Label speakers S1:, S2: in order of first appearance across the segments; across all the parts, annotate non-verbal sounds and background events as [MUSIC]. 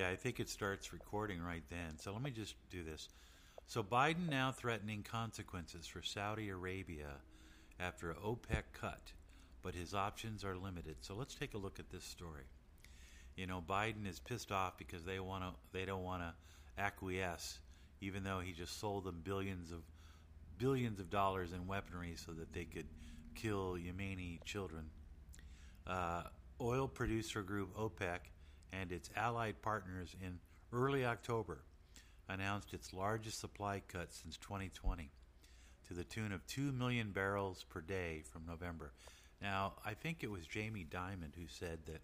S1: Yeah, I think it starts recording right then. So let me just do this. So Biden now threatening consequences for Saudi Arabia after OPEC cut, but his options are limited. So let's take a look at this story. You know, Biden is pissed off because they want to they don't want to acquiesce even though he just sold them billions of billions of dollars in weaponry so that they could kill Yemeni children. Uh, oil producer group OPEC and its allied partners in early October announced its largest supply cut since 2020 to the tune of 2 million barrels per day from November. Now, I think it was Jamie Dimon who said that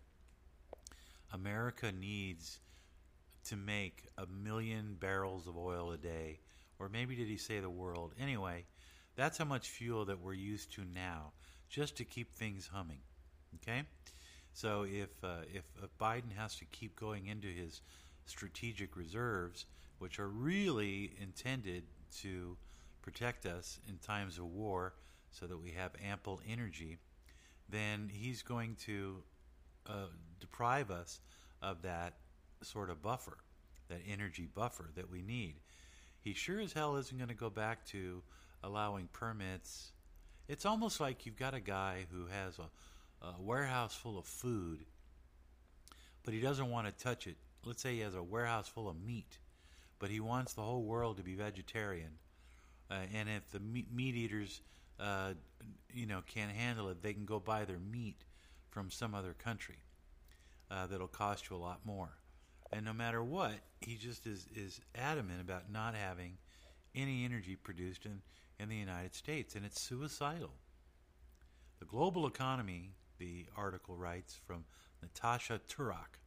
S1: America needs to make a million barrels of oil a day, or maybe did he say the world? Anyway, that's how much fuel that we're used to now, just to keep things humming. Okay, so if uh, if, if Biden has to keep going into his strategic reserves, which are really intended to protect us in times of war, so that we have ample energy, then he's going to uh, deprive us of that sort of buffer, that energy buffer that we need. He sure as hell isn't going to go back to allowing permits. It's almost like you've got a guy who has a, a warehouse full of food, but he doesn't want to touch it. Let's say he has a warehouse full of meat, but he wants the whole world to be vegetarian. Uh, and if the meat, meat eaters, uh, you know, can't handle it, they can go buy their meat from some other country uh, that'll cost you a lot more. And no matter what, he just is, is adamant about not having any energy produced in, in the United States, and it's suicidal. The global economy, the article writes from Natasha Turak,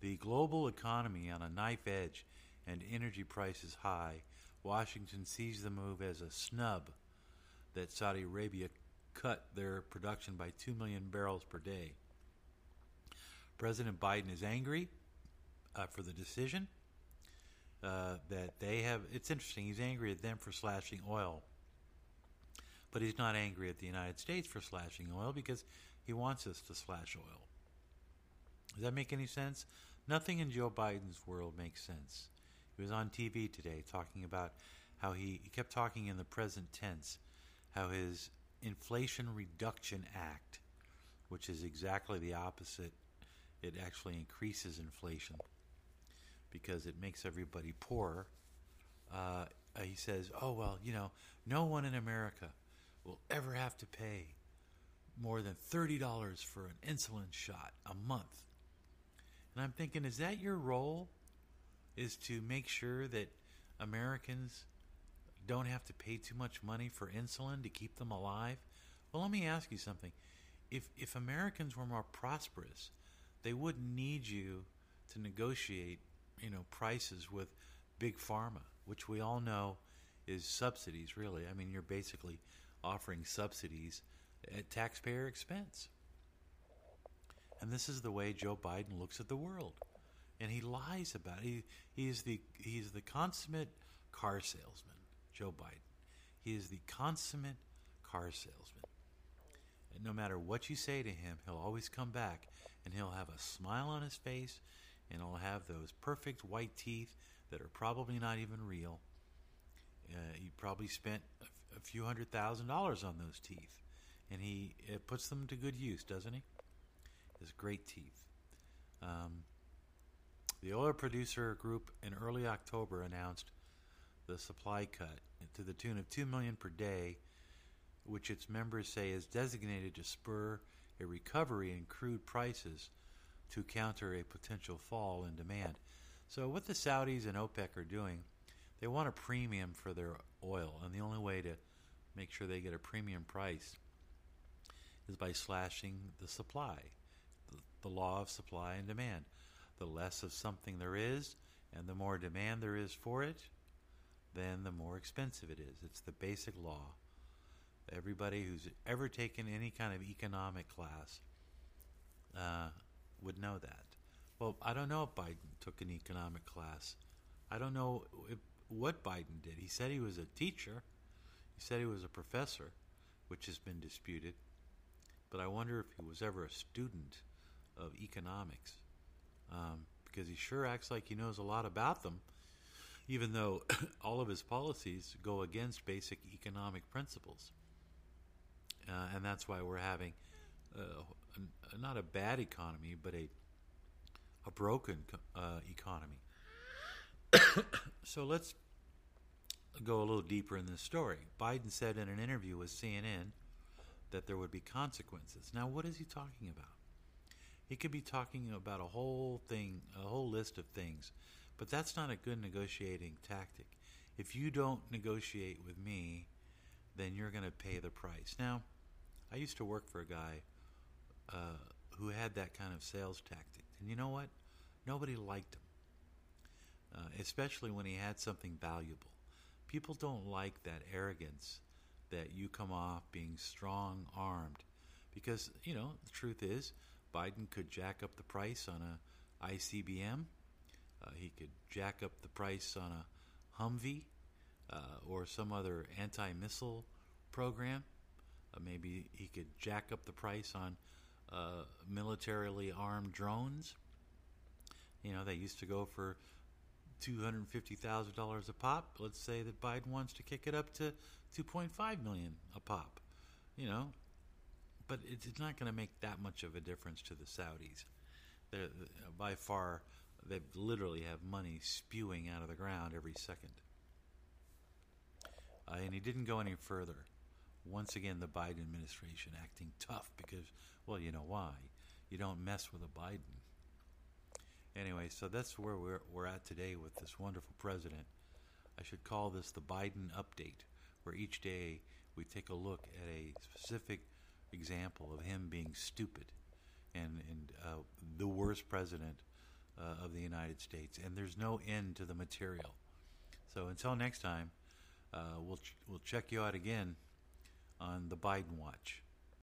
S1: the global economy on a knife edge and energy prices high, Washington sees the move as a snub that Saudi Arabia cut their production by 2 million barrels per day. President Biden is angry uh, for the decision uh, that they have. It's interesting. He's angry at them for slashing oil, but he's not angry at the United States for slashing oil because he wants us to slash oil. Does that make any sense? Nothing in Joe Biden's world makes sense. He was on TV today talking about how he, he kept talking in the present tense, how his Inflation Reduction Act, which is exactly the opposite it actually increases inflation because it makes everybody poorer. Uh, he says, "Oh well, you know, no one in America will ever have to pay more than thirty dollars for an insulin shot a month." And I'm thinking, is that your role? Is to make sure that Americans don't have to pay too much money for insulin to keep them alive? Well, let me ask you something. If if Americans were more prosperous, they wouldn't need you to negotiate, you know, prices with big pharma, which we all know is subsidies. Really, I mean, you're basically offering subsidies at taxpayer expense. And this is the way Joe Biden looks at the world, and he lies about it. He he is the he is the consummate car salesman, Joe Biden. He is the consummate car salesman. And no matter what you say to him, he'll always come back and he'll have a smile on his face and he'll have those perfect white teeth that are probably not even real. Uh, he probably spent a, f- a few hundred thousand dollars on those teeth, and he puts them to good use, doesn't he? His great teeth. Um, the oil producer group in early October announced the supply cut to the tune of two million per day which its members say is designated to spur a recovery in crude prices to counter a potential fall in demand. So, what the Saudis and OPEC are doing, they want a premium for their oil, and the only way to make sure they get a premium price is by slashing the supply, the law of supply and demand. The less of something there is, and the more demand there is for it, then the more expensive it is. It's the basic law. Everybody who's ever taken any kind of economic class uh, would know that. Well, I don't know if Biden took an economic class. I don't know if, what Biden did. He said he was a teacher. He said he was a professor, which has been disputed. But I wonder if he was ever a student of economics, um, because he sure acts like he knows a lot about them, even though [COUGHS] all of his policies go against basic economic principles. Uh, and that's why we're having uh, a, not a bad economy, but a a broken uh, economy. [COUGHS] so let's go a little deeper in this story. Biden said in an interview with CNN that there would be consequences. Now, what is he talking about? He could be talking about a whole thing, a whole list of things, but that's not a good negotiating tactic. If you don't negotiate with me, then you're going to pay the price. Now, I used to work for a guy uh, who had that kind of sales tactic, and you know what? Nobody liked him, uh, especially when he had something valuable. People don't like that arrogance that you come off being strong armed because, you know, the truth is, Biden could jack up the price on a ICBM. Uh, he could jack up the price on a Humvee uh, or some other anti missile program. Uh, maybe he could jack up the price on uh, militarily armed drones. You know, they used to go for $250,000 a pop. Let's say that Biden wants to kick it up to 2.5 million a pop. You know, but it's not going to make that much of a difference to the Saudis. They're, by far, they literally have money spewing out of the ground every second. Uh, and he didn't go any further. Once again, the Biden administration acting tough because, well, you know why. You don't mess with a Biden. Anyway, so that's where we're, we're at today with this wonderful president. I should call this the Biden update, where each day we take a look at a specific example of him being stupid and, and uh, the worst president uh, of the United States. And there's no end to the material. So until next time, uh, we'll, ch- we'll check you out again on the Biden Watch.